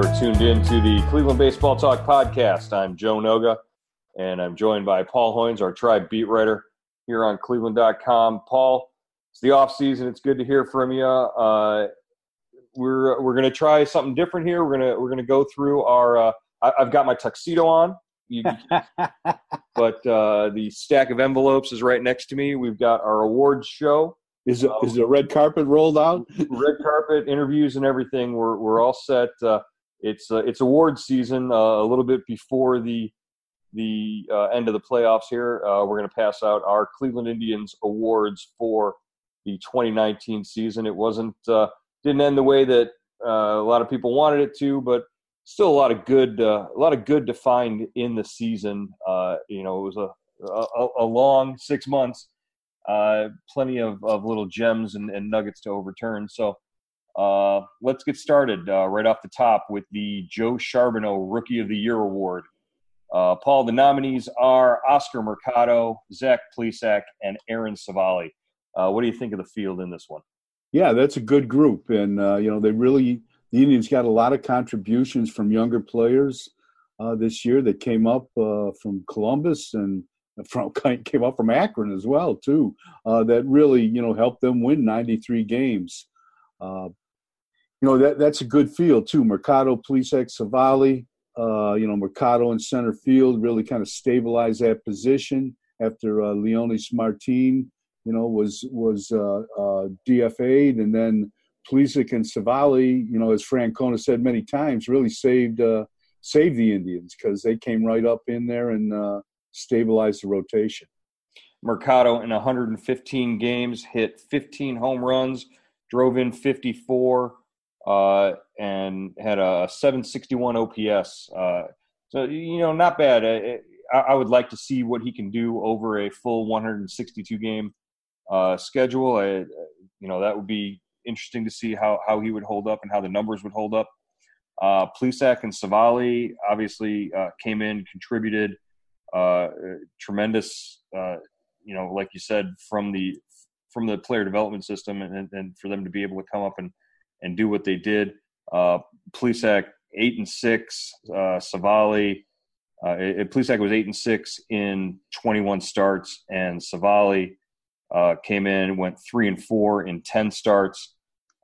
You're tuned in to the Cleveland Baseball Talk podcast. I'm Joe Noga, and I'm joined by Paul Hoynes, our tribe beat writer here on Cleveland.com. Paul, it's the off season. It's good to hear from you. Uh, we're we're gonna try something different here. We're gonna we're gonna go through our. Uh, I, have got my tuxedo on, you, but uh, the stack of envelopes is right next to me. We've got our awards show. Is it, is the red carpet rolled out? red carpet interviews and everything. We're we're all set. Uh, it's uh, it's award season uh, a little bit before the the uh, end of the playoffs here. Uh, we're going to pass out our Cleveland Indians awards for the 2019 season. It wasn't uh, didn't end the way that uh, a lot of people wanted it to, but still a lot of good a lot of good to find in the season. you know, it was a a, a long six months. plenty of, of little gems and, and nuggets to overturn. So uh, let's get started uh, right off the top with the Joe Charboneau Rookie of the Year Award. Uh, Paul, the nominees are Oscar Mercado, Zach Plesac, and Aaron Civale. Uh, what do you think of the field in this one? Yeah, that's a good group, and uh, you know they really the Indians got a lot of contributions from younger players uh, this year that came up from Columbus and from came up from Akron as well too. that really you know helped them win 93 games. Uh, you know that that's a good field too. Mercado, Plesac, Civale, Uh, you know Mercado in center field really kind of stabilized that position after uh, Leonys Martin, you know, was was uh, uh, DFA'd, and then Plesac and Civale, you know, as Francona said many times, really saved uh, saved the Indians because they came right up in there and uh, stabilized the rotation. Mercado in 115 games hit 15 home runs, drove in 54 uh, and had a 761 OPS. Uh, so you know, not bad. I, I, would like to see what he can do over a full 162 game uh, schedule. I, you know, that would be interesting to see how how he would hold up and how the numbers would hold up. Uh, Plesac and Civale obviously uh, came in, contributed uh, tremendous. Uh, you know, like you said, from the from the player development system, and, and for them to be able to come up and and do what they did. Uh, Plesac eight and six. Uh, Civale, uh, Plesac was eight and six in 21 starts, and Civale uh, came in went three and four in 10 starts.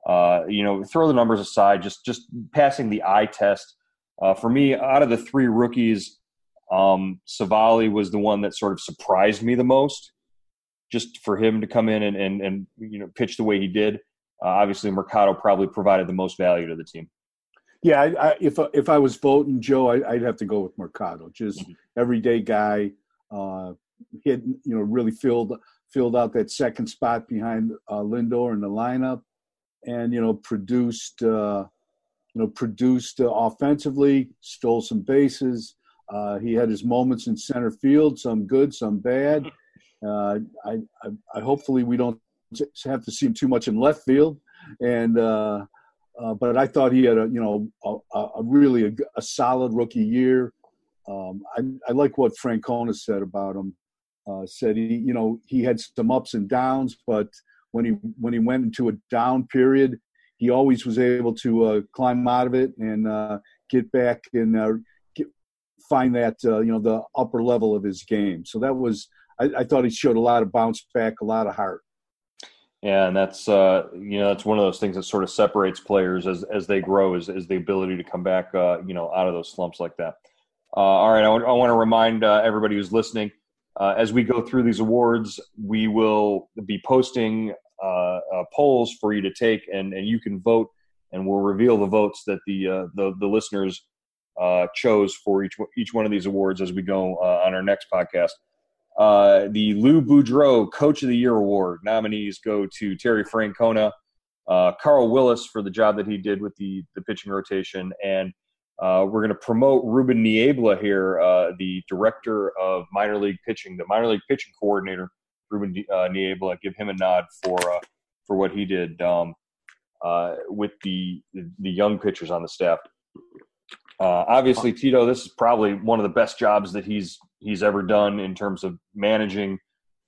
Uh, you know, throw the numbers aside, just just passing the eye test. Uh, for me, out of the three rookies, um, Civale was the one that sort of surprised me the most. Just for him to come in and, and, and you know pitch the way he did. Uh, obviously, Mercado probably provided the most value to the team. Yeah, I, I, if if I was voting Joe, I, would have to go with Mercado. Just mm-hmm. everyday guy, uh, hit you know really filled filled out that second spot behind uh, Lindor in the lineup, and you know produced uh, you know produced uh, offensively, stole some bases. Uh, he had his moments in center field, some good, some bad. Uh, I, I, I hopefully we don't have to see him too much in left field, and uh, uh, but I thought he had a you know a, a really a, a, solid rookie year. Um, I, I, like what Francona said about him. Uh, said he you know he had some ups and downs, but when he when he went into a down period, he always was able to uh, climb out of it and uh, get back and uh, find that you know the upper level of his game. So that was I, I, thought he showed a lot of bounce back, a lot of heart. And that's uh, you know that's one of those things that sort of separates players as as they grow is, is the ability to come back uh, you know out of those slumps like that. Uh, all right, I, w- I want to remind uh, everybody who's listening uh, as we go through these awards, we will be posting uh, polls for you to take, and, and you can vote, and we'll reveal the votes that the the, the listeners chose for each each one of these awards as we go on our next podcast. Uh, the Lou Boudreau Coach of the Year Award nominees go to Terry Francona, uh, Carl Willis for the job that he did with the, the pitching rotation, and uh, we're going to promote Ruben Niebla here, uh, the director of minor league pitching, the minor league pitching coordinator, Ruben uh, Niebla. Give him a nod for uh, for what he did um, with the the young pitchers on the staff. Obviously, Tito, this is probably one of the best jobs that he's he's ever done in terms of managing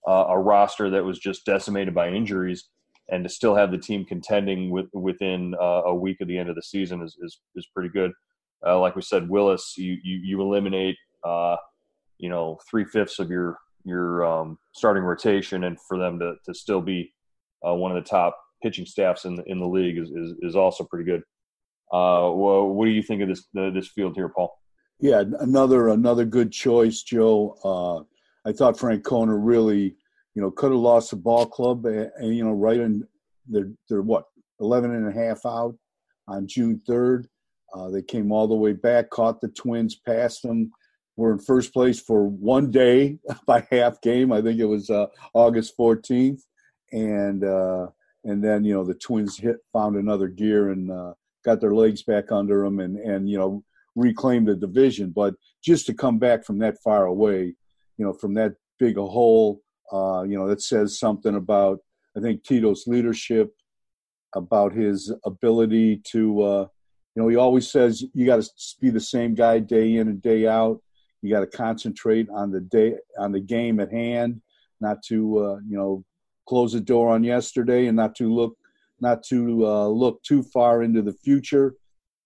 uh, a roster that was just decimated by injuries, and to still have the team contending with, within uh, a week of the end of the season is is, is pretty good. Uh, like we said, Willis, you you, you eliminate uh, you know three fifths of your your um, starting rotation, and for them to to still be uh, one of the top pitching staffs in the, in the league is, is, is also pretty good. Uh, well, what do you think of this this field here, Paul? Yeah, another another good choice, Joe. Uh, I thought Frank Francona really, you know, could have lost the ball club, and, and you know, right in they're they're what 11 and a half out on June 3rd. Uh, they came all the way back, caught the Twins, passed them. Were in first place for one day by half game. I think it was uh, August 14th, and uh, and then you know the Twins hit found another gear and uh, got their legs back under them, and and you know reclaim the division. But just to come back from that far away, you know, from that big a hole, uh, you know, that says something about I think Tito's leadership, about his ability to, uh, you know, he always says you got to be the same guy day in and day out. You got to concentrate on the day on the game at hand, not to uh, you know close the door on yesterday and not to look not to uh, look too far into the future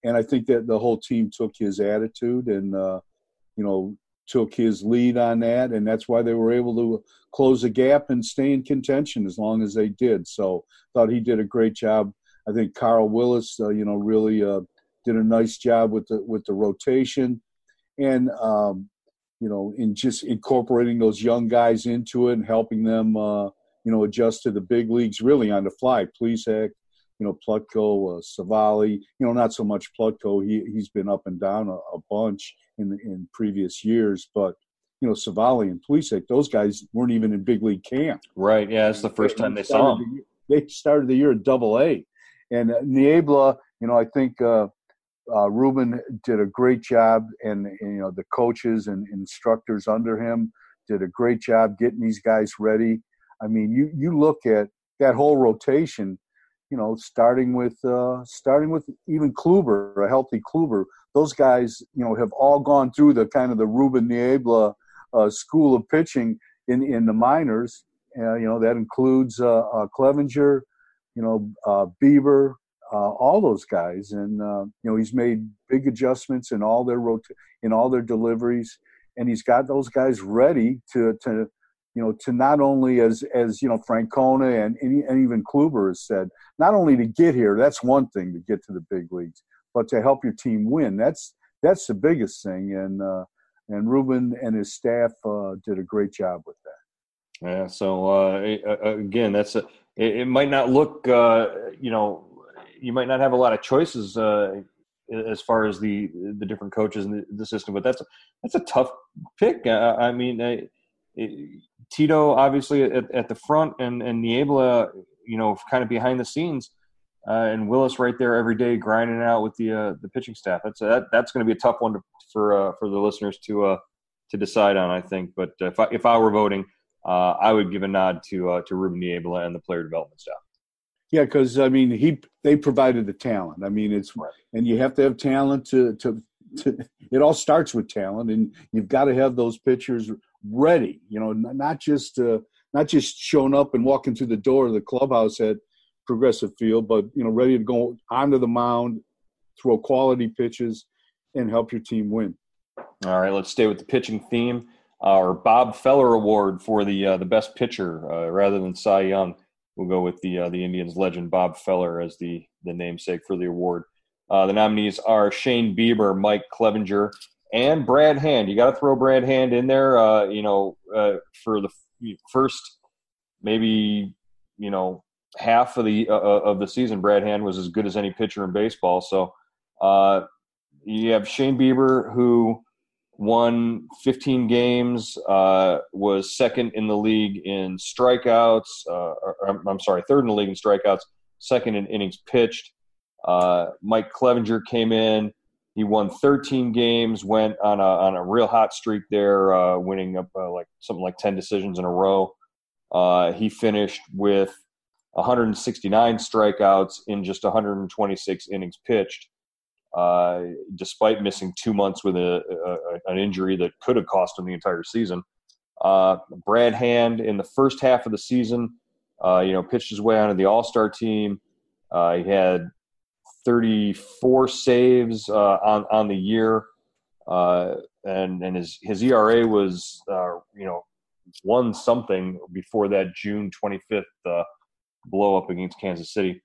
and I think that the whole team took his attitude and uh, you know took his lead on that, and that's why they were able to close the gap and stay in contention as long as they did. So thought he did a great job. I think Carl Willis, uh, you know, really uh, did a nice job with the with the rotation, and um, you know, in just incorporating those young guys into it and helping them, uh, you know, adjust to the big leagues really on the fly. Plesac, you know, Plutko, uh, Civale, you know, not so much Plutko. He, he's been up and down a, a bunch in, in previous years, but, you know, Civale and Plesac, those guys weren't even in big league camp. Right. Yeah. It's the first they, time they saw them. The, they started the year at double A. And uh, Niebla, you know, I think uh, uh, Ruben did a great job, and, and, you know, the coaches and instructors under him did a great job getting these guys ready. I mean, you, you look at that whole rotation – you know, starting with uh, starting with even Kluber, a healthy Kluber. Those guys, you know, have all gone through the kind of the Ruben Niebla uh, school of pitching in in the minors. Uh, you know, that includes uh, uh, Clevinger, you know, uh, Bieber, all those guys, and you know, he's made big adjustments in all their rot- in all their deliveries, and he's got those guys ready to to you know, to not only as as you know Francona and and even Kluber has said, not only to get here, that's one thing to get to the big leagues, but to help your team win. That's that's the biggest thing, and uh, and Ruben and his staff uh, did a great job with that. Yeah. So uh, again, that's a. It, it might not look, uh, you know, you might not have a lot of choices uh, as far as the the different coaches in the, the system, but that's that's a tough pick. I mean. It, Tito obviously at, at, the front and and Niebla, you know, kind of behind the scenes, uh, and Willis right there every day grinding out with the uh, the pitching staff. That's that, that's going to be a tough one to, for uh, for the listeners to uh, to decide on, I think. But if I, if I were voting, uh, I would give a nod to uh, to Ruben Niebla and the player development staff. Yeah, because I mean, he they provided the talent. I mean, it's right. and you have to have talent to to. to it all starts with talent, and you've got to have those pitchers ready. You know, not just uh, not just showing up and walking through the door of the clubhouse at Progressive Field, but you know, ready to go onto the mound, throw quality pitches, and help your team win. All right, let's stay with the pitching theme. Our Bob Feller Award for the uh, the best pitcher, uh, rather than Cy Young, we'll go with the uh, the Indians legend Bob Feller as the the namesake for the award. Uh, the nominees are Shane Bieber, Mike Clevinger, and Brad Hand. You got to throw Brad Hand in there. Uh, you know, uh, for the first maybe you know half of the of the season, Brad Hand was as good as any pitcher in baseball. So you have Shane Bieber who won 15 games, uh, was second in the league in strikeouts. Uh, or, I'm sorry, third in the league in strikeouts, second in innings pitched. Uh, Mike Clevinger came in. He won 13 games, went on a on a real hot streak there, uh, winning up uh, like something like 10 decisions in a row. Uh, he finished with 169 strikeouts in just 126 innings pitched uh, despite missing two months with a, a, an injury that could have cost him the entire season. Uh, Brad Hand in the first half of the season, uh, you know, pitched his way onto the All Star team. He had 34 saves uh, on on the year, uh, and and his his ERA was you know one something before that June 25th blow up against Kansas City.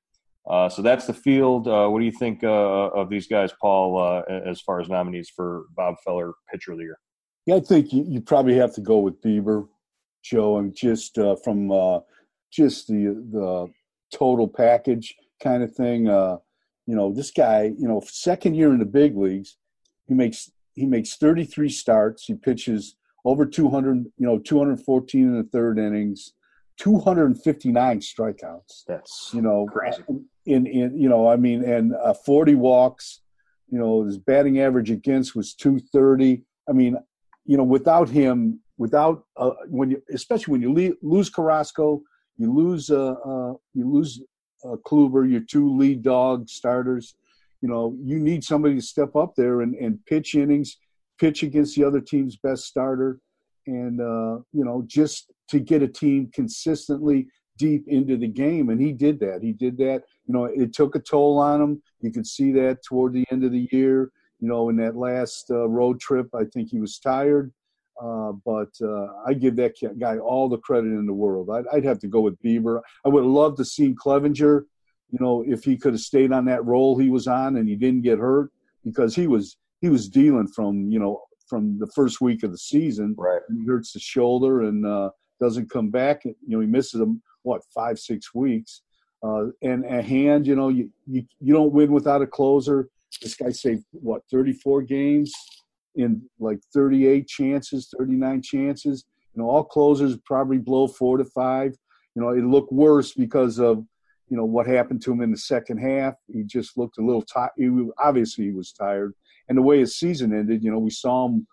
Uh, so that's the field. Uh, what do you think uh, of these guys, Paul, uh, as far as nominees for Bob Feller Pitcher of the Year? Yeah, I think you, you probably have to go with Bieber, Joe, and just uh, from uh, just the the total package kind of thing. You know, this guy, you know, second year in the big leagues, he makes he makes 33 starts. He pitches over 200, you know, 214 in the third innings. 259 strikeouts. That's you know crazy in in you know I mean and uh, 40 walks. You know his batting average against was 230. I mean, you know without him, without uh, when you especially when you le- lose Carrasco, you lose uh, uh you lose uh, Kluber, your two lead dog starters. You know you need somebody to step up there and, and pitch innings, pitch against the other team's best starter, and uh, you know just to get a team consistently deep into the game, and he did that. He did that. You know, it took a toll on him. You could see that toward the end of the year. You know, in that last uh, road trip, I think he was tired. Uh, but uh, I give that guy all the credit in the world. I'd, I'd have to go with Bieber. I would have loved to see Clevinger. You know, if he could have stayed on that roll he was on and he didn't get hurt, because he was he was dealing from you know from the first week of the season. Right. He hurts the shoulder and uh, doesn't come back. You know, he misses them what five six weeks. Uh, and a hand, you know, you, you you don't win without a closer. This guy saved what 34 games in like 38 chances, 39 chances. You know, all closers probably blow four to five. You know, it looked worse because of you know what happened to him in the second half. He just looked a little tired. Obviously, he was tired, and the way his season ended, you know, we saw him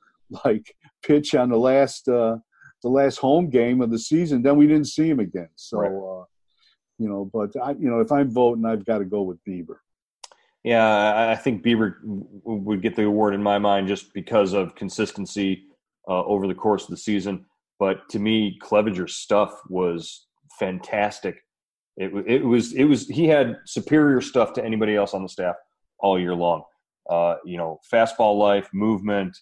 like pitch on the last uh, the last home game of the season. Then we didn't see him again. So. Right. Uh, you know, but I, you know, if I'm voting, I've got to go with Bieber. Yeah, I think Bieber would get the award in my mind just because of consistency uh, over the course of the season. But to me, Clevinger's stuff was fantastic. It, it was it was he had superior stuff to anybody else on the staff all year long. Uh, you know, fastball life, movement.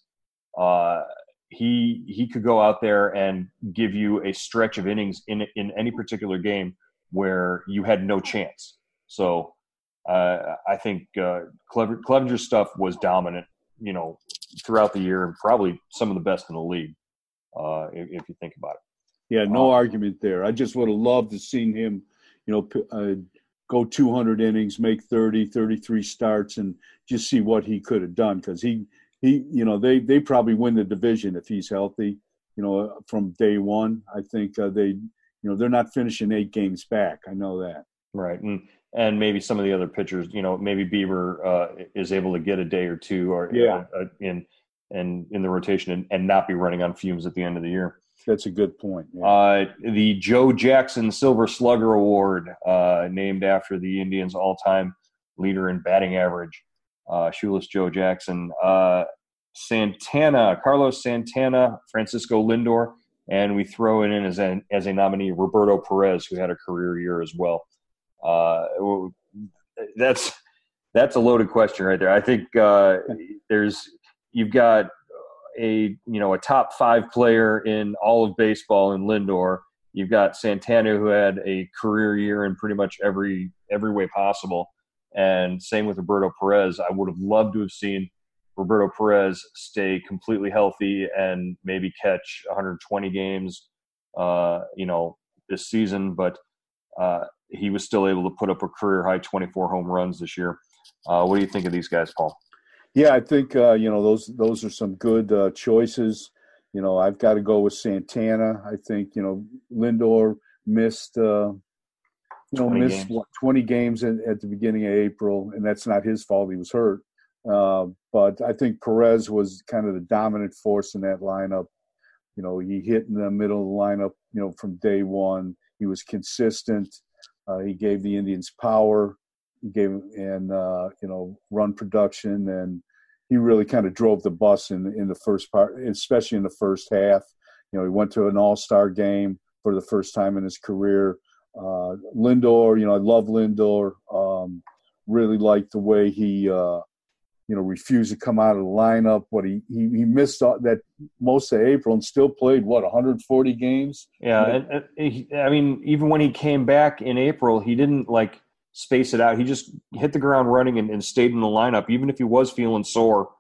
Uh, he he could go out there and give you a stretch of innings in in any particular game where you had no chance. So uh, I think uh, Clevinger's stuff was dominant, you know, throughout the year and probably some of the best in the league, uh, if, if, you think about it. Yeah, no um, argument there. I just would have loved to seen him, you know, uh, go 200 innings, make 30, 33 starts, and just see what he could have done because he he you know they they probably win the division if he's healthy. You know, from day one, I think uh, they you know they're not finishing eight games back. I know that. Right, and and maybe some of the other pitchers, you know, maybe Bieber uh, is able to get a day or two or yeah uh, in and in the rotation and, and not be running on fumes at the end of the year. That's a good point. Yeah. Uh, the Joe Jackson Silver Slugger Award, uh, named after the Indians' all-time leader in batting average, uh, shoeless Joe Jackson. Uh, Santana, Carlos Santana, Francisco Lindor, and we throw it in as a, as a nominee Roberto Perez, who had a career year as well. Uh, that's that's a loaded question right there. I think uh, there's you've got a you know a top five player in all of baseball in Lindor. You've got Santana who had a career year in pretty much every every way possible, and same with Roberto Perez. I would have loved to have seen Roberto Perez stay completely healthy and maybe catch 120 games, uh, you know, this season, but uh, he was still able to put up a career high 24 home runs this year. Uh, what do you think of these guys, Paul? Yeah, I think uh, you know those those are some good uh, choices. You know, I've got to go with Santana. I think you know Lindor missed uh, you know missed games. What, 20 games in, at the beginning of April, and that's not his fault. He was hurt. Uh, but I think Perez was kind of the dominant force in that lineup. You know, he hit in the middle of the lineup. You know, from day one, he was consistent. Uh, he gave the Indians power. Gave and uh, you know run production, and he really kind of drove the bus in in the first part, especially in the first half. You know, he went to an All Star game for the first time in his career. Uh, Lindor, you know, I love Lindor. Um, really liked the way he uh, you know, refused to come out of the lineup. What he he, he missed that most of April and still played what 140 games. Yeah, and, and he, I mean, even when he came back in April, he didn't like space it out. He just hit the ground running and, and stayed in the lineup, even if he was feeling sore.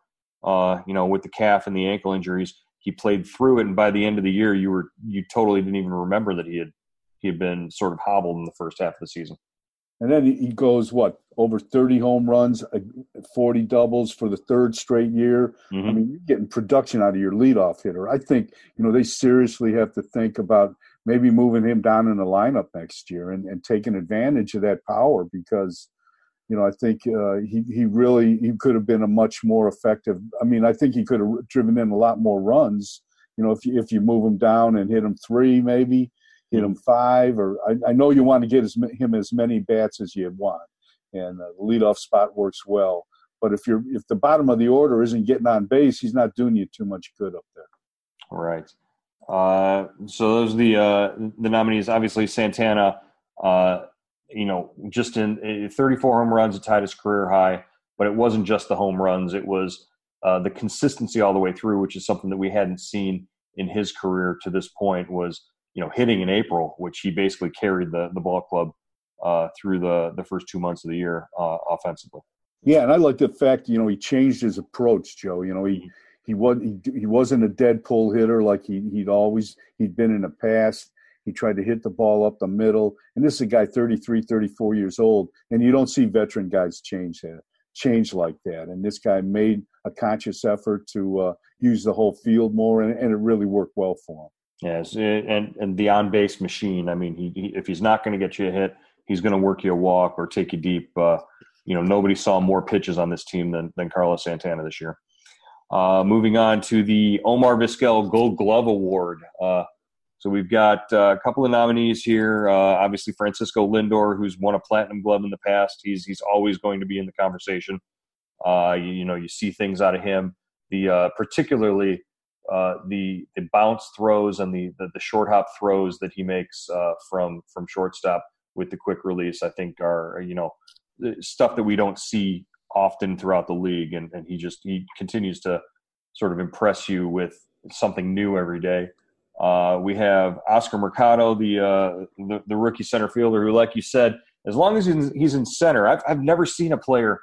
Uh, you know, with the calf and the ankle injuries, he played through it, and by the end of the year, you were you totally didn't even remember that he had he had been sort of hobbled in the first half of the season. And then he goes what over 30 home runs, uh, 40 doubles for the third straight year. Mm-hmm. I mean, you're getting production out of your leadoff hitter. I think you know they seriously have to think about maybe moving him down in the lineup next year and, and taking advantage of that power because you know I think uh, he he really he could have been a much more effective. I mean, I think he could have driven in a lot more runs. You know, if you if you move him down and hit him three, maybe hit him five, or I, I know you want to get as, him as many bats as you want, and uh, the leadoff spot works well. But if you're if the bottom of the order isn't getting on base, he's not doing you too much good up there. Right. Uh, so those are the uh, the nominees. Obviously, Santana. Uh, you know, just in 34 home runs, it tied his career high. But it wasn't just the home runs; it was uh, the consistency all the way through, which is something that we hadn't seen in his career to this point. Was you know, hitting in April, which he basically carried the the ball club uh, through the the first two months of the year uh, offensively. Yeah, and I like the fact you know he changed his approach, Joe. You know he he was he, he wasn't a dead pull hitter like he he'd always he'd been in the past. He tried to hit the ball up the middle, and this is a guy 33, 34 years old, and you don't see veteran guys change that change like that. And this guy made a conscious effort to uh, use the whole field more, and, and it really worked well for him. Yes, and and the on base machine. I mean, he, he if he's not going to get you a hit, he's going to work you a walk or take you deep. Uh, you know, nobody saw more pitches on this team than than Carlos Santana this year. Uh, moving on to the Omar Vizquel Gold Glove Award. Uh, so we've got uh, a couple of nominees here. Uh, obviously, Francisco Lindor, who's won a Platinum Glove in the past. He's he's always going to be in the conversation. Uh, you, you, know, you see things out of him. The particularly uh, the the bounce throws and the, the, the short hop throws that he makes uh, from from shortstop with the quick release, I think are you know stuff that we don't see often throughout the league, and, and he just he continues to sort of impress you with something new every day. Uh, we have Oscar Mercado, the, uh, the, the rookie center fielder, who, like you said, as long as he's in, he's in center, I've I've never seen a player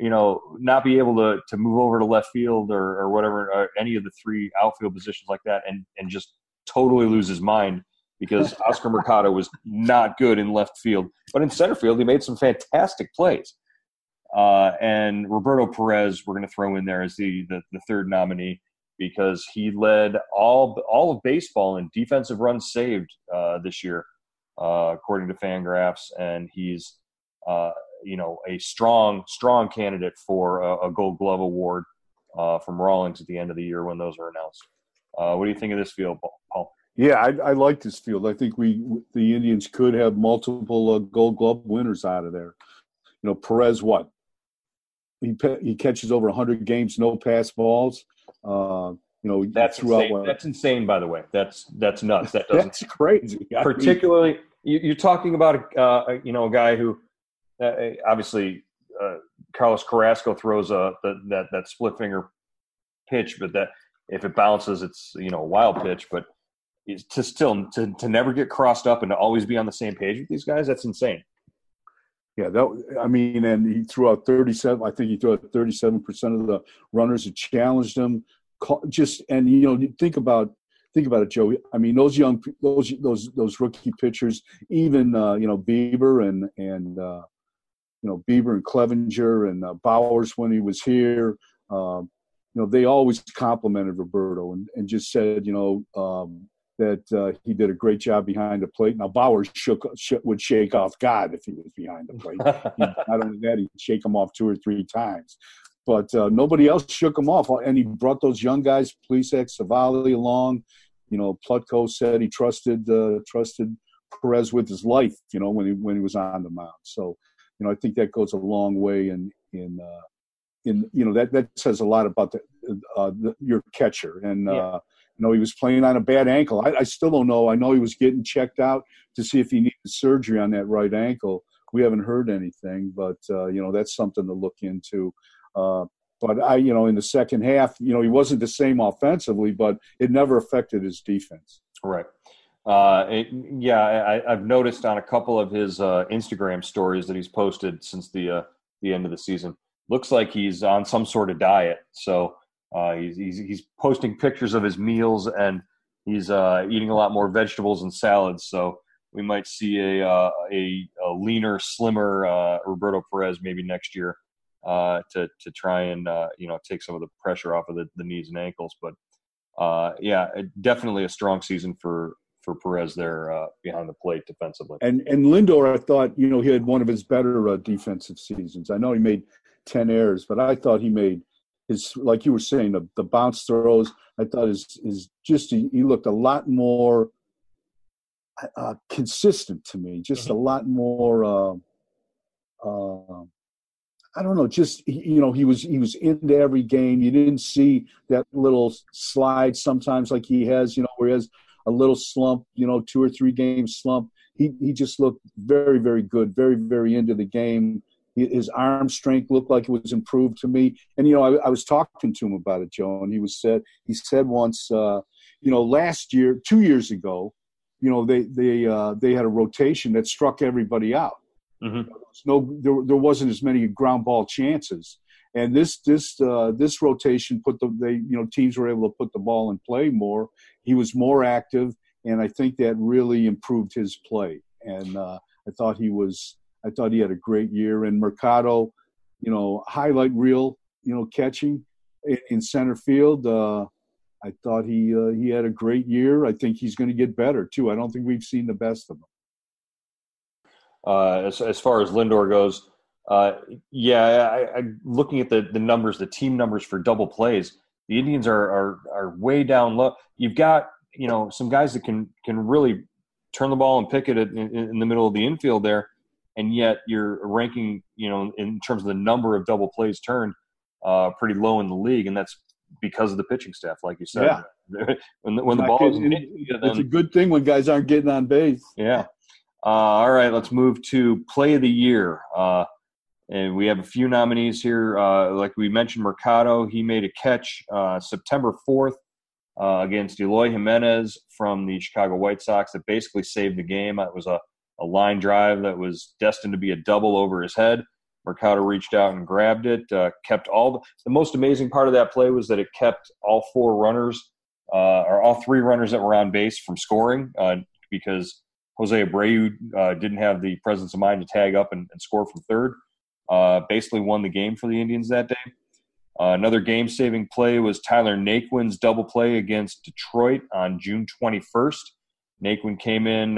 you know, not be able to to move over to left field or, or whatever, or any of the three outfield positions like that, and and just totally lose his mind because Oscar Mercado was not good in left field, but in center field he made some fantastic plays. Uh, and Roberto Perez, we're going to throw in there as the, the, the third nominee because he led all all of baseball in defensive runs saved uh, this year, uh, according to Fangraphs, and he's uh, you know a strong strong candidate for a, a Gold Glove award uh, from Rawlings at the end of the year when those are announced. Uh, what do you think of this field, Paul? Yeah, I, I like this field. I think we the Indians could have multiple uh, Gold Glove winners out of there. You know, Perez, what he he catches over 100 games, no pass balls. Uh, you know, that's insane. that's insane. By the way, that's that's nuts. That doesn't that's crazy. Particularly, I mean, you, are talking about uh, you know a guy who uh, obviously uh, Carlos Carrasco throws a the, that that split finger pitch, but that if it bounces, it's you know a wild pitch. But to still to to never get crossed up and to always be on the same page with these guys, that's insane. Yeah, that I mean, and he threw out 37. I think he threw out 37 percent of the runners that challenged him. Just and you know, think about think about it, Joe. I mean, those young those those those rookie pitchers, even uh, you know Bieber and and uh, you know Bieber and Clevinger and uh, Bauers when he was here. Uh, you know, they always complimented Roberto and, and just said, you know, um, that uh, he did a great job behind the plate. Now Bowers shook, shook, would shake off God if he was behind the plate. he, not only that, he'd shake him off two or three times. But uh, nobody else shook him off, and he brought those young guys, Plesac, Civale, along. You know, Plutko said he trusted uh, trusted Perez with his life. You know, when he when he was on the mound. So, you know, I think that goes a long way in in uh, in you know that that says a lot about the, uh, the your catcher and. Yeah uh, you know, he was playing on a bad ankle. I, I, still don't know. I know he was getting checked out to see if he needed surgery on that right ankle. We haven't heard anything, but uh, you know that's something to look into. Uh, but I, you know, in the second half, you know, he wasn't the same offensively, but it never affected his defense. Right. Uh, it, yeah, I, have noticed on a couple of his uh, Instagram stories that he's posted since the uh, the end of the season. Looks like he's on some sort of diet. So uh, he's, he's, he's posting pictures of his meals and he's uh, eating a lot more vegetables and salads. So we might see a uh, a, a, leaner, slimmer uh, Roberto Perez maybe next year uh, to to try and uh, you know take some of the pressure off of the, the knees and ankles. But yeah, definitely a strong season for for Perez there behind the plate defensively. And and Lindor, I thought you know he had one of his better defensive seasons. I know he made ten errors, but I thought he made his like you were saying the, the bounce throws i thought is is just he, he looked a lot more uh, consistent to me just mm-hmm. a lot more uh, uh, i don't know just you know he was he was into every game you didn't see that little slide sometimes like he has you know where he has a little slump you know two or three game slump he he just looked very very good very very into the game his arm strength looked like it was improved to me. And you know, I, I was talking to him about it, Joe, and he was said he said once, uh, you know, last year, two years ago, you know, they they uh, they had a rotation that struck everybody out. Mm-hmm. no, there, there wasn't as many ground ball chances. And this this uh, this rotation put the they you know teams were able to put the ball in play more. He was more active, and I think that really improved his play. And uh, I thought he was I thought he had a great year. And Mercado, you know, highlight reel, you know, catching in, in center field. Uh, I thought he uh, he had a great year. I think he's going to get better too. I don't think we've seen the best of him. Uh, as as far as Lindor goes, uh, yeah, I, I, looking at the the numbers, the team numbers for double plays, the Indians are are are way down low. You've got you know some guys that can can really turn the ball and pick it in, in the middle of the infield there and yet you're ranking, you know, in terms of the number of double plays turned, uh, pretty low in the league, and that's because of the pitching staff, like you said. Yeah. when the, when the ball is it's a good thing when guys aren't getting on base. Yeah. Uh, all right, let's move to play of the year. Uh, and we have a few nominees here. Uh, like we mentioned, Mercado, he made a catch uh, September 4th uh, against Eloy Jimenez from the Chicago White Sox that basically saved the game. It was a a line drive that was destined to be a double over his head. Mercado reached out and grabbed it, uh, kept all the, the, most amazing part of that play was that it kept all four runners, uh, or all three runners that were on base from scoring uh, because Jose Abreu didn't have the presence of mind to tag up and, and score from third. Uh, basically won the game for the Indians that day. Uh, another game saving play was Tyler Naquin's double play against Detroit on June 21st. Naquin came in,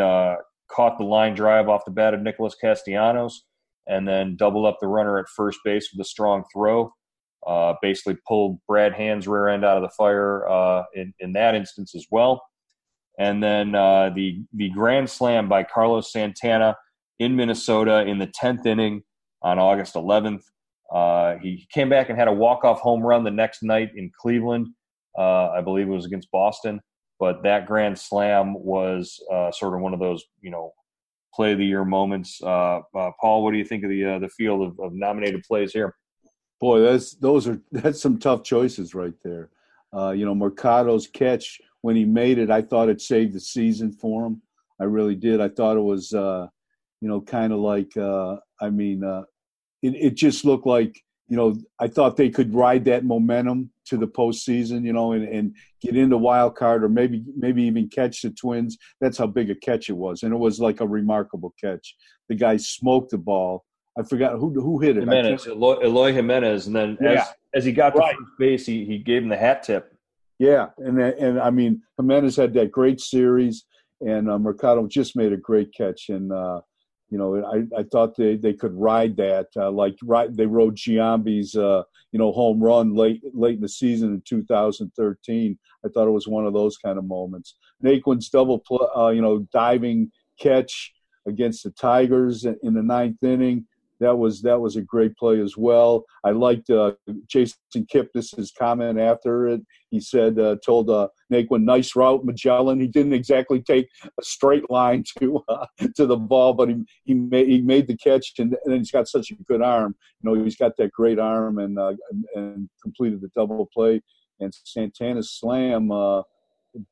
caught the line drive off the bat of Nicholas Castellanos, and then doubled up the runner at first base with a strong throw. Uh, basically pulled Brad Hand's rear end out of the fire uh, in, in that instance as well. And then uh, the the grand slam by Carlos Santana in Minnesota in the tenth inning on August 11th. Uh, he came back and had a walk off home run the next night in Cleveland. Uh, I believe it was against Boston but that grand slam was uh, sort of one of those you know play of the year moments. Uh, uh, Paul, what do you think of the uh, the field of, of, nominated plays here? Boy, that's those are that's some tough choices right there. You know, Mercado's catch when he made it, I thought it saved the season for him. I really did. I thought it was, you know, kind of like, I mean, it, it just looked like, you know, I thought they could ride that momentum to the postseason, you know, and, and get into wild card or maybe maybe even catch the Twins. That's how big a catch it was, and it was like a remarkable catch. The guy smoked the ball. I forgot who who hit it. Jimenez, Eloy, Eloy Jimenez, and then yeah. as, as he got to right. first base, he, he gave him the hat tip. Yeah, and and I mean Jimenez had that great series, and uh, Mercado just made a great catch, and uh, you know I, I thought they, they could ride that uh, like right they rode Giambi's uh, you know home run late late in the season in 2013. I thought it was one of those kind of moments. Naquin's double uh, you know diving catch against the Tigers in the ninth inning that was that was a great play as well. I liked uh, Jason Kipnis's comment after it. He said, uh, told uh, Naquin, nice route, Magellan. He didn't exactly take a straight line to uh, to the ball, but he he made he made the catch, and, and he's got such a good arm. You know, he's got that great arm, and uh, and, completed the double play. And Santana's slam. Uh,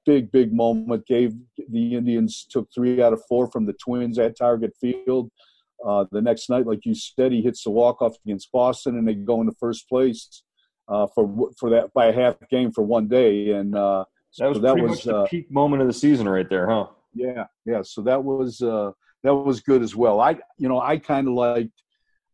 big, big moment. Gave the Indians took three out of four from the Twins at Target Field. Uh, the next night, like you said, he hits the walk off against Boston, and they go into first place uh, for for that by a half game for one day. And uh, that was so that was the uh, peak moment of the season right there, huh? Yeah, yeah. So that was uh, that was good as well. I you know I kind of liked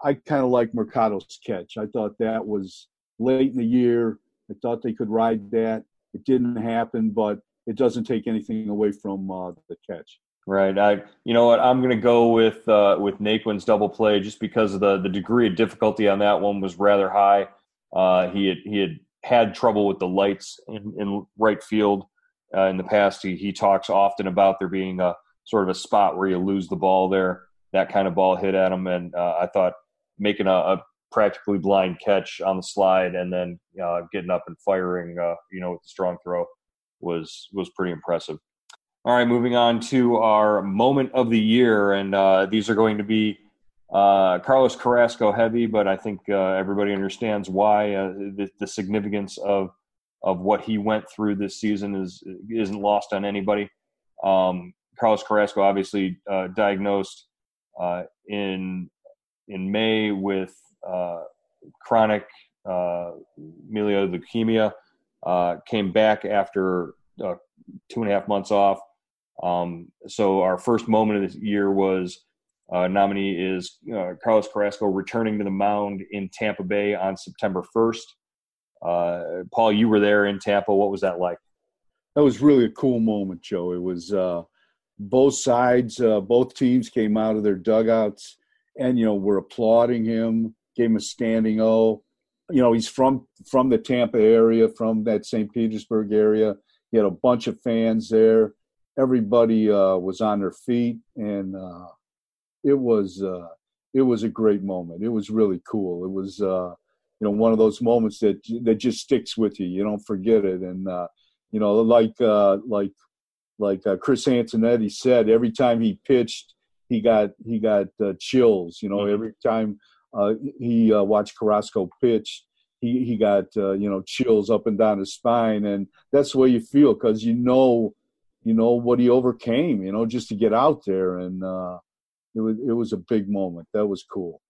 I kind of liked Mercado's catch. I thought that was late in the year. I thought they could ride that. It didn't happen, but it doesn't take anything away from uh, the catch. Right. I, you know what? I'm going to go with uh, with Naquin's double play just because of the the degree of difficulty on that one was rather high. Uh, he had he had had trouble with the lights in, in right field uh, in the past. He he talks often about there being a sort of a spot where you lose the ball there. That kind of ball hit at him, and uh, I thought making a, a, practically blind catch on the slide and then uh, getting up and firing, uh, you know, with the strong throw was was pretty impressive. All right, moving on to our moment of the year, and uh, these are going to be uh, Carlos Carrasco heavy, but I think uh, everybody understands why uh, the, the, significance of of what he went through this season is isn't lost on anybody. Um, Carlos Carrasco obviously uh, diagnosed uh, in in May with chronic uh, leukemia. came back after two and a half months off um, so our first moment of the year was uh, nominee is uh, Carlos Carrasco returning to the mound in Tampa Bay on September 1st. Uh, Paul, you were there in Tampa. What was that like? That was really a cool moment, Joe. It was uh, both sides, uh, both teams came out of their dugouts and, you know, were applauding him, gave him a standing O. You know, he's from from the Tampa area, from that St. Petersburg area. He had a bunch of fans there everybody uh, was on their feet, and uh, it was uh, it was a great moment. It was really cool. It was uh, you know one of those moments that that just sticks with you. You don't forget it, and uh, you know like uh, like like Chris Antonetti said, every time he pitched, he got he got chills. You know, mm-hmm. every time he watched Carrasco pitch. He, he got you know chills up and down his spine, and that's the way you feel because you know you know what he overcame you know just to get out there and uh it was it was a big moment. That was cool.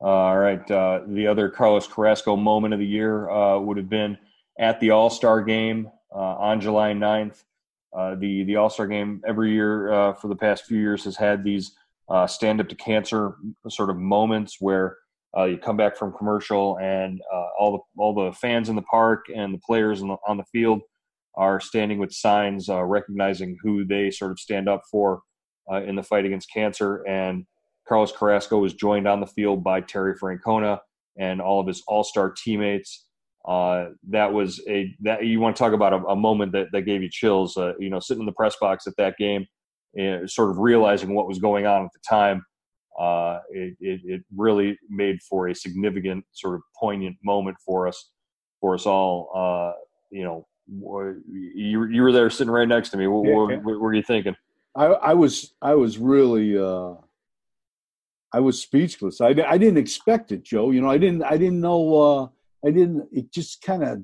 All right uh the other carlos carrasco moment of the year uh would have been at the all-star game uh, on july 9th uh, the the all-star game every year uh, for the past few years has had these stand up to cancer sort of moments where uh, you come back from commercial and all the all the fans in the park and the players the, on the field are standing with signs uh, recognizing who they sort of stand up for uh, in the fight against cancer. And Carlos Carrasco was joined on the field by Terry Francona and all of his all-star teammates. Uh, that was a that you want to talk about a, a moment that, that gave you chills. Uh, you know, sitting in the press box at that game, and sort of realizing what was going on at the time. Uh, it, it, it really made for a significant sort of poignant moment for us, for us all. Uh, you know, you you were there sitting right next to me. What, yeah, what, what were you thinking? I, I was I was really uh, I was speechless. I, I didn't expect it, Joe. You know, I didn't I didn't know. Uh, I didn't. It just kind of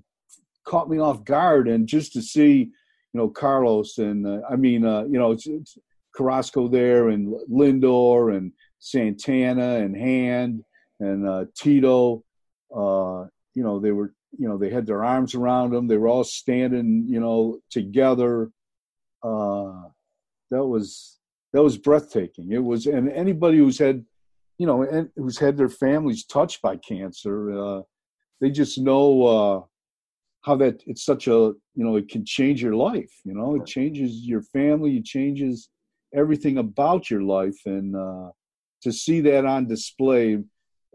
caught me off guard, and just to see, you know, Carlos and uh, I mean, uh, you know, it's, it's Carrasco there and Lindor and Santana and Hand and uh, Tito. Uh, you know, they were, you know, they had their arms around them. They were all standing, you know, together. Uh, that was that was breathtaking. It was, and anybody who's had, you know, and who's had their families touched by cancer, uh, they just know uh, how that it's such a, you know, it can change your life. You know, it changes your family, it changes everything about your life, and uh, to see that on display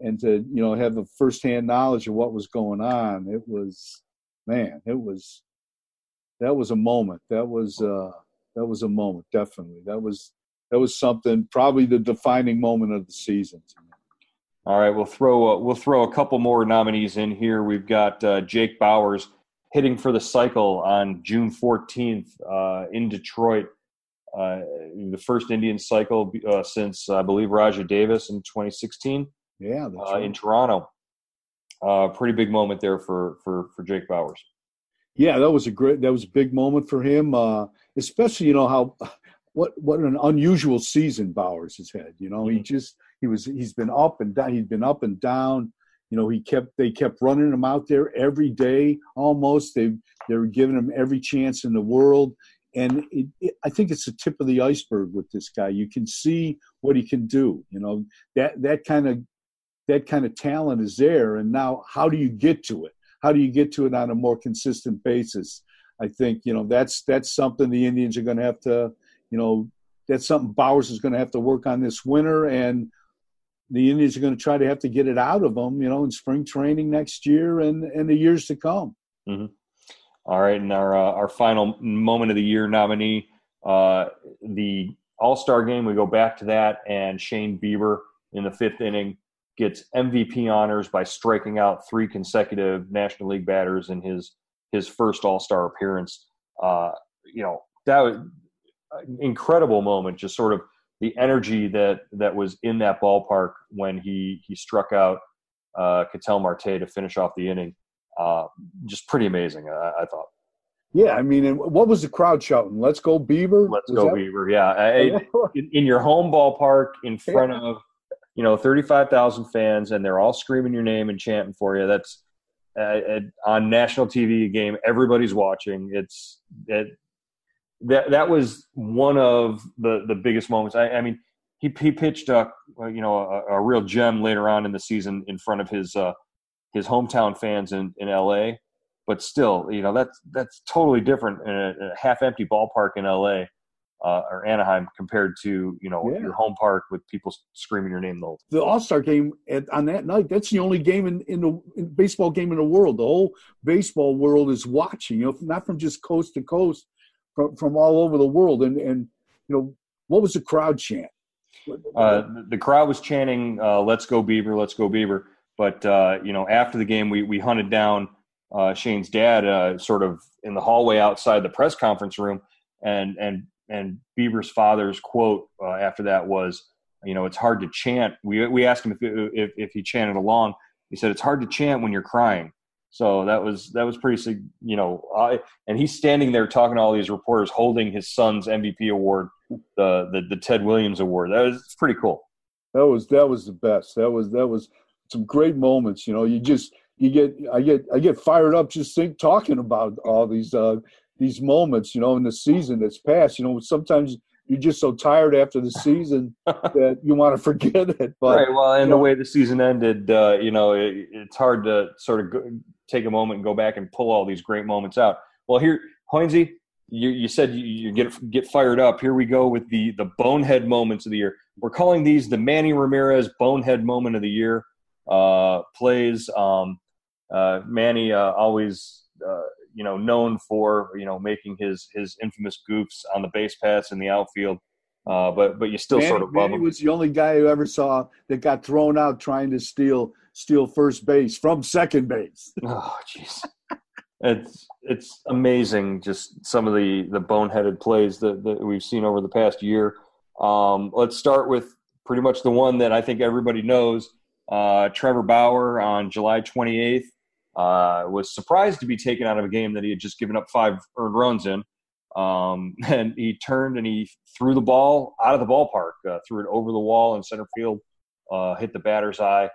and to you know have a firsthand knowledge of what was going on, it was, man, it was, that was a moment. That was. uh that was a moment definitely that was that was something probably the defining moment of the season. All right, we'll throw a, we'll throw a couple more nominees in here. We've got uh, Jake Bauers hitting for the cycle on June 14th uh, in Detroit. Uh, the first Indian cycle uh, since I believe Rajai Davis in 2016. Yeah, uh, right. in Toronto. Uh, pretty big moment there for for for Jake Bauers. Yeah, that was a great that was a big moment for him. especially you know how what what an unusual season Bauers has had. You know, mm-hmm. he just he was he's been up and down. He'd been up and down. You know, he kept they kept running him out there every day almost. They they were giving him every chance in the world. And it, it, I think it's the tip of the iceberg with this guy. You can see what he can do. You know that that kind of that kind of talent is there. And now, how do you get to it? How do you get to it on a more consistent basis? I think you know that's that's something the Indians are going to have to you know, that's something Bauers is going to have to work on this winter, and the Indians are going to try to have to get it out of them, you know, in spring training next year and and the years to come. Mm-hmm. All right, and our uh, our final moment of the year nominee, uh, the All Star game. We go back to that, and Shane Bieber in the fifth inning gets MVP honors by striking out three consecutive National League batters in his his first All Star appearance. Uh, you know that was incredible moment, just sort of the energy that that was in that ballpark when he he struck out uh, Ketel Marte to finish off the inning. Uh, just pretty amazing, I, I, thought. Yeah, I mean, and what was the crowd shouting? "Let's go Beaver! Let's was go that... Bieber! Yeah, in, in, your home ballpark, in front yeah. of you know thirty-five thousand fans, and they're all screaming your name and chanting for you. That's uh, on national TV game. Everybody's watching. It's it, that that was one of the the biggest moments. I, I mean, he he pitched a you know a, a, real gem later on in the season in front of his uh, his hometown fans in in L.A. But still, you know that's that's totally different in a, a half empty ballpark in L.A. Uh, or Anaheim compared to you know yeah. your home park with people screaming your name the whole time. The All Star game at, on that night. That's the only game in in the in baseball game in the world. The whole baseball world is watching. You know, not from just coast to coast, from, from all over the world. And, and, you know, what was the crowd chant? Uh, the crowd was chanting, uh, let's go Beaver, let's go Beaver." But, uh, you know, after the game, we, we hunted down uh, Shane's dad uh, sort of in the hallway outside the press conference room. And, and, and Bieber's father's quote uh, after that was, you know, it's hard to chant. We, we asked him if, if, if he chanted along. He said, it's hard to chant when you're crying. So that was that was pretty, you know, I, and he's standing there talking to all these reporters, holding his son's MVP award, the the, the Ted Williams award. That was pretty cool. That was that was the best. That was that was some great moments. You know, you just you get I get I get fired up just think talking about all these uh these moments. You know, in the season that's passed. You know, sometimes you're just so tired after the season that you want to forget it. But, right. Well, and the know, way the season ended, uh, you know, it, it's hard to sort of go, take a moment and go back and pull all these great moments out. Well, here, Hoynsie, you, you said you, you, get get fired up. Here we go with the the bonehead moments of the year. We're calling these the Manny Ramirez bonehead moment of the year uh, plays. Um, uh, Manny uh, always, uh, you know, known for you know making his his infamous goofs on the base paths in the outfield. Uh, but but you still Manny, sort of love Manny him. was the only guy who ever saw that got thrown out trying to steal steal first base from second base. oh, jeez. it's it's amazing just some of the the boneheaded plays that, that we've seen over the past year. Um, let's start with pretty much the one that I think everybody knows. Uh, Trevor Bauer on July 28th uh, was surprised to be taken out of a game that he had just given up five earned runs in. Um, and he turned and he threw the ball out of the ballpark, uh, threw it over the wall in center field, uh, hit the batter's eye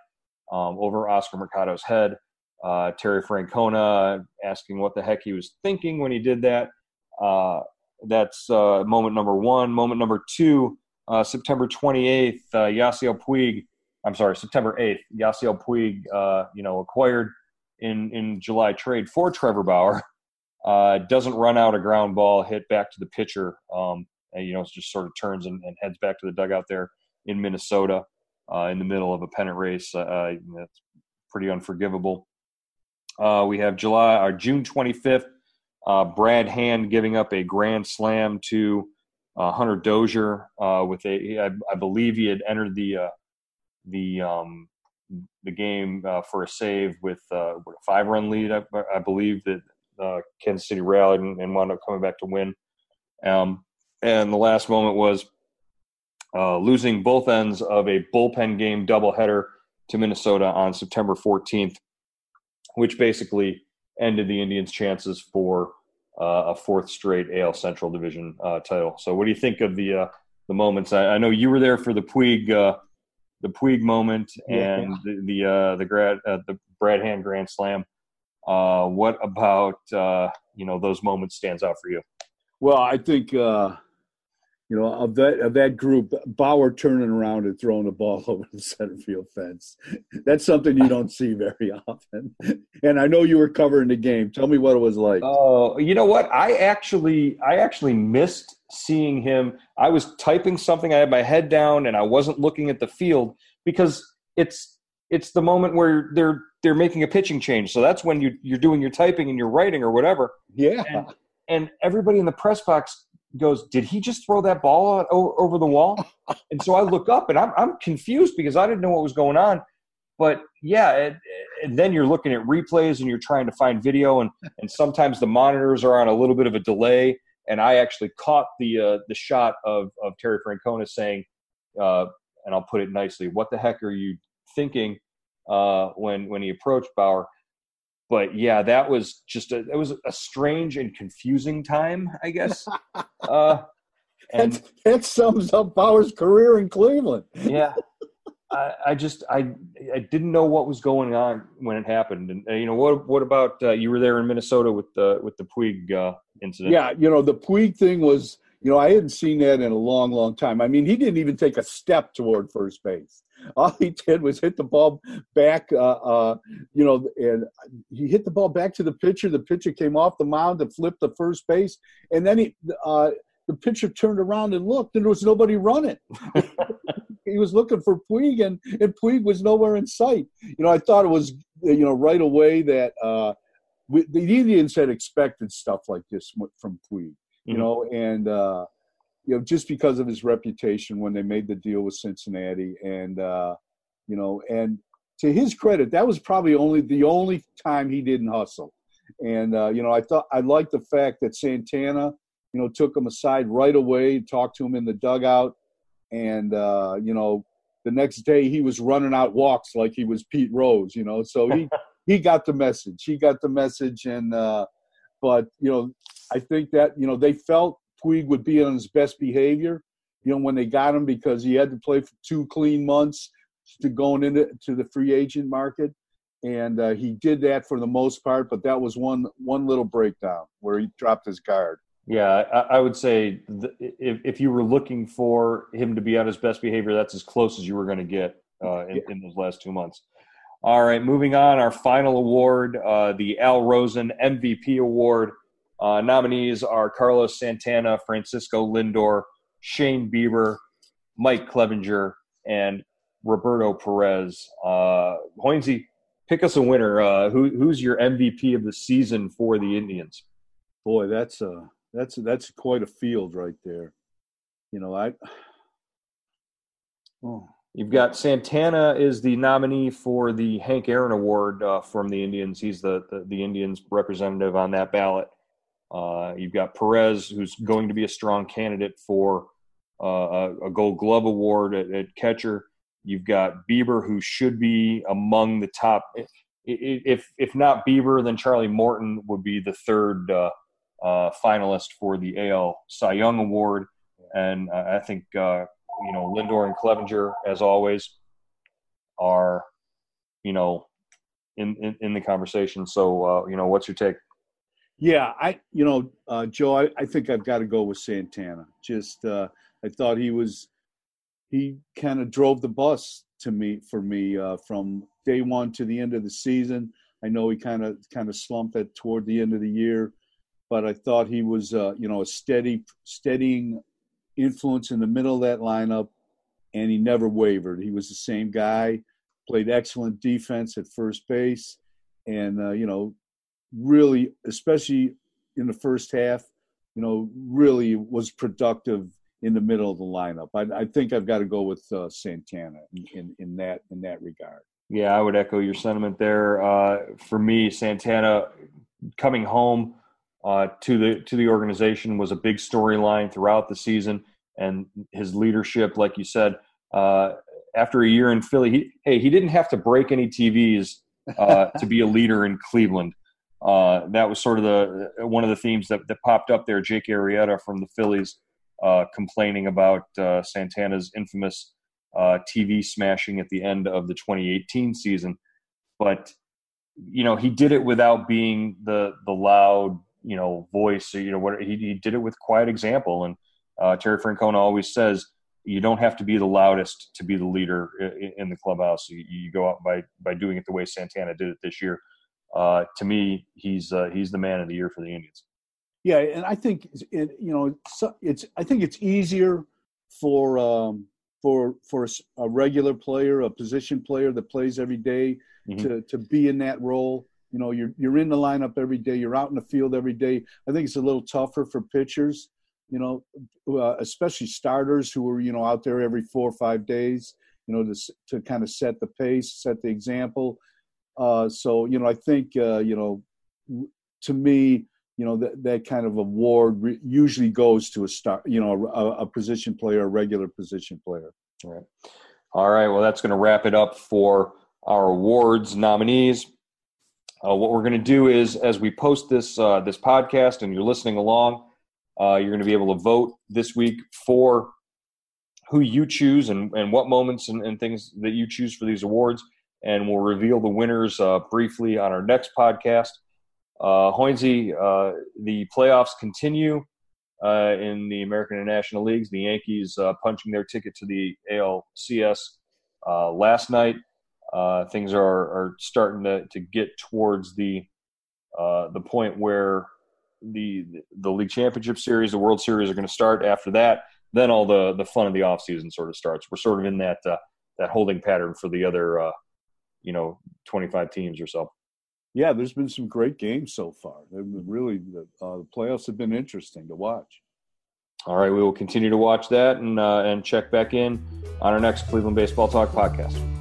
um, over Oscar Mercado's head. Uh, Terry Francona asking what the heck he was thinking when he did that. Uh, that's uh, moment number one. Moment number two, uh, September 28th, uh, Yasiel Puig. I'm sorry, September 8th, Yasiel Puig, you know, acquired in in July trade for Trevor Bauer. Uh, doesn't run out a ground ball, hit back to the pitcher. Um, and, you know, just sort of turns and, and, heads back to the dugout there in Minnesota uh, in the middle of a pennant race. Uh, that's pretty unforgivable. we have July or June 25th. Uh, Brad Hand giving up a grand slam to uh, Hunter Dozier uh, with a, I, I, believe he had entered the uh, the um, the game uh, for a save with uh, a five run lead. I, I believe that Kansas City rallied and, and, wound up coming back to win. Um, and the last moment was losing both ends of a bullpen game doubleheader to Minnesota on September 14th, which basically ended the Indians' chances for uh, a fourth straight AL Central Division uh, title. So, what do you think of the uh, the moments? I, I, know you were there for the Puig uh, the Puig moment and yeah. the the uh, the grad uh, the Brad Hand Grand Slam. what about you know those moments stands out for you? Well, I think you know, of that of that group, Bauer turning around and throwing the ball over the center field fence. That's something you don't see very often. And I know you were covering the game. Tell me what it was like. Oh, you know what? I actually I actually missed seeing him. I was typing something. I had my head down and I wasn't looking at the field because it's it's the moment where they're they're making a pitching change. So that's when you you're doing your typing and you're writing or whatever. Yeah. And, and everybody in the press box goes, "Did he just throw that ball over the wall?" and so I look up, and I'm I'm confused because I didn't know what was going on. But yeah, it, and then you're looking at replays and you're trying to find video, and and sometimes the monitors are on a little bit of a delay. And I actually caught the uh, the shot of of Terry Francona saying, uh, and I'll put it nicely, "What the heck are you thinking?" Uh, when when he approached Bauer but yeah, that was just a it was a strange and confusing time, I guess. uh, and that, that sums up Bauer's career in Cleveland. yeah, I, I, just I I didn't know what was going on when it happened, and uh, you know what what about uh, you were there in Minnesota with the with the Puig uh, incident? Yeah, you know the Puig thing was you know I hadn't seen that in a long long time. I mean he didn't even take a step toward first base all he did was hit the ball back, uh, uh, you know, and he hit the ball back to the pitcher. The pitcher came off the mound and flipped the first base, and then he, uh, the pitcher turned around and looked, and there was nobody running. he was looking for Puig, and, and Puig was nowhere in sight. You know, I thought it was, you know, right away that uh, we, the Indians had expected stuff like this from Puig. You mm-hmm. know, and uh, you know, just because of his reputation when they made the deal with Cincinnati, and uh, you know, and to his credit, that was probably only the only time he didn't hustle. And uh, you know, I thought I liked the fact that Santana, you know, took him aside right away, talked to him in the dugout, and uh, you know, the next day he was running out walks like he was Pete Rose, you know. So he he got the message. He got the message, and uh, but you know, I think that you know they felt Puig would be on his best behavior, you know, when they got him because he had to play for two clean months to going into to the free agent market, and uh, he did that for the most part. But that was one one little breakdown where he dropped his guard. Yeah, I, I would say if if you were looking for him to be on his best behavior, that's as close as you were going to get uh, in, yeah. in those last two months. All right, moving on. Our final award, uh, the Al Rosen MVP Award. Uh, nominees are Carlos Santana, Francisco Lindor, Shane Bieber, Mike Clevinger, and Roberto Perez. Uh, Hoynsie, pick us a winner. Uh, who, who's your MVP of the season for the Indians? Boy, that's a that's a, that's quite a field right there. You know, I. Oh. You've got Santana is the nominee for the Hank Aaron Award uh, from the Indians. He's the, the, the Indians representative on that ballot. Uh, you've got Perez, who's going to be a strong candidate for uh, a, Gold Glove award at, at, catcher. You've got Bieber, who should be among the top. if if not Bieber, then Charlie Morton would be the third uh, uh, finalist for the AL Cy Young Award, and uh, I think you know Lindor and Clevinger, as always, are you know in in, in the conversation. So uh, you know, what's your take? Yeah, I you know uh, Joe, I, I think I've got to go with Santana. Just uh, I thought he was he kind of drove the bus to me for me uh, from day one to the end of the season. I know he kind of kind of slumped at toward the end of the year, but I thought he was uh, you know a steady steadying influence in the middle of that lineup, and he never wavered. He was the same guy, played excellent defense at first base, and uh, you know really especially in the first half, you know really was productive in the middle of the lineup. I, I think I've got to go with uh, Santana in, in, in, that in that regard. Yeah, I would echo your sentiment there. Uh, for me, Santana coming home uh, to the to the organization was a big storyline throughout the season, and his leadership, like you said, uh, after a year in Philly, he, hey, he didn't have to break any TVs uh, to be a leader in Cleveland. Uh, that was sort of the one of the themes that, that popped up there. Jake Arrieta from the Phillies uh, complaining about uh, Santana's infamous uh, TV smashing at the end of the 2018 season. But you know, he did it without being the the loud, you know, voice. You know, what he, he did it with quiet example. And uh, Terry Francona always says, you don't have to be the loudest to be the leader in, in the clubhouse. You, you, go out by by doing it the way Santana did it this year. Uh, to me, he's uh, he's the man of the year for the Indians. Yeah, and I think it, you know it's I think it's easier for um, for for a regular player, a position player that plays every day, mm-hmm. to to be in that role. You know, you're you're in the lineup every day. You're out in the field every day. I think it's a little tougher for pitchers. You know, uh, especially starters who are you know out there every four or five days. You know, to to kind of set the pace, set the example. Uh, so you know, I think uh, you know, to me, you know that that kind of award re- usually goes to a star you know a, a, position player a regular position player all right all right well that's going to wrap it up for our awards nominees uh, what we're going to do is as we post this uh, this podcast and you're listening along uh, you're going to be able to vote this week for who you choose and, and what moments and, and things that you choose for these awards and we'll reveal the winners uh, briefly on our next podcast uh, uh, the playoffs continue uh, in the American and National Leagues. The Yankees punching their ticket to the ALCS last night. Uh, things are, are starting to, to get towards the uh, the point where the the league championship series, the World Series are going to start. After that, then all the the fun of the off season sort of starts. We're sort of in that that holding pattern for the other you know 25 teams or so yeah, there's been some great games so far. really the, uh, the playoffs have been interesting to watch. All right, we will continue to watch that and uh, and check back in on our next Cleveland Baseball Talk podcast.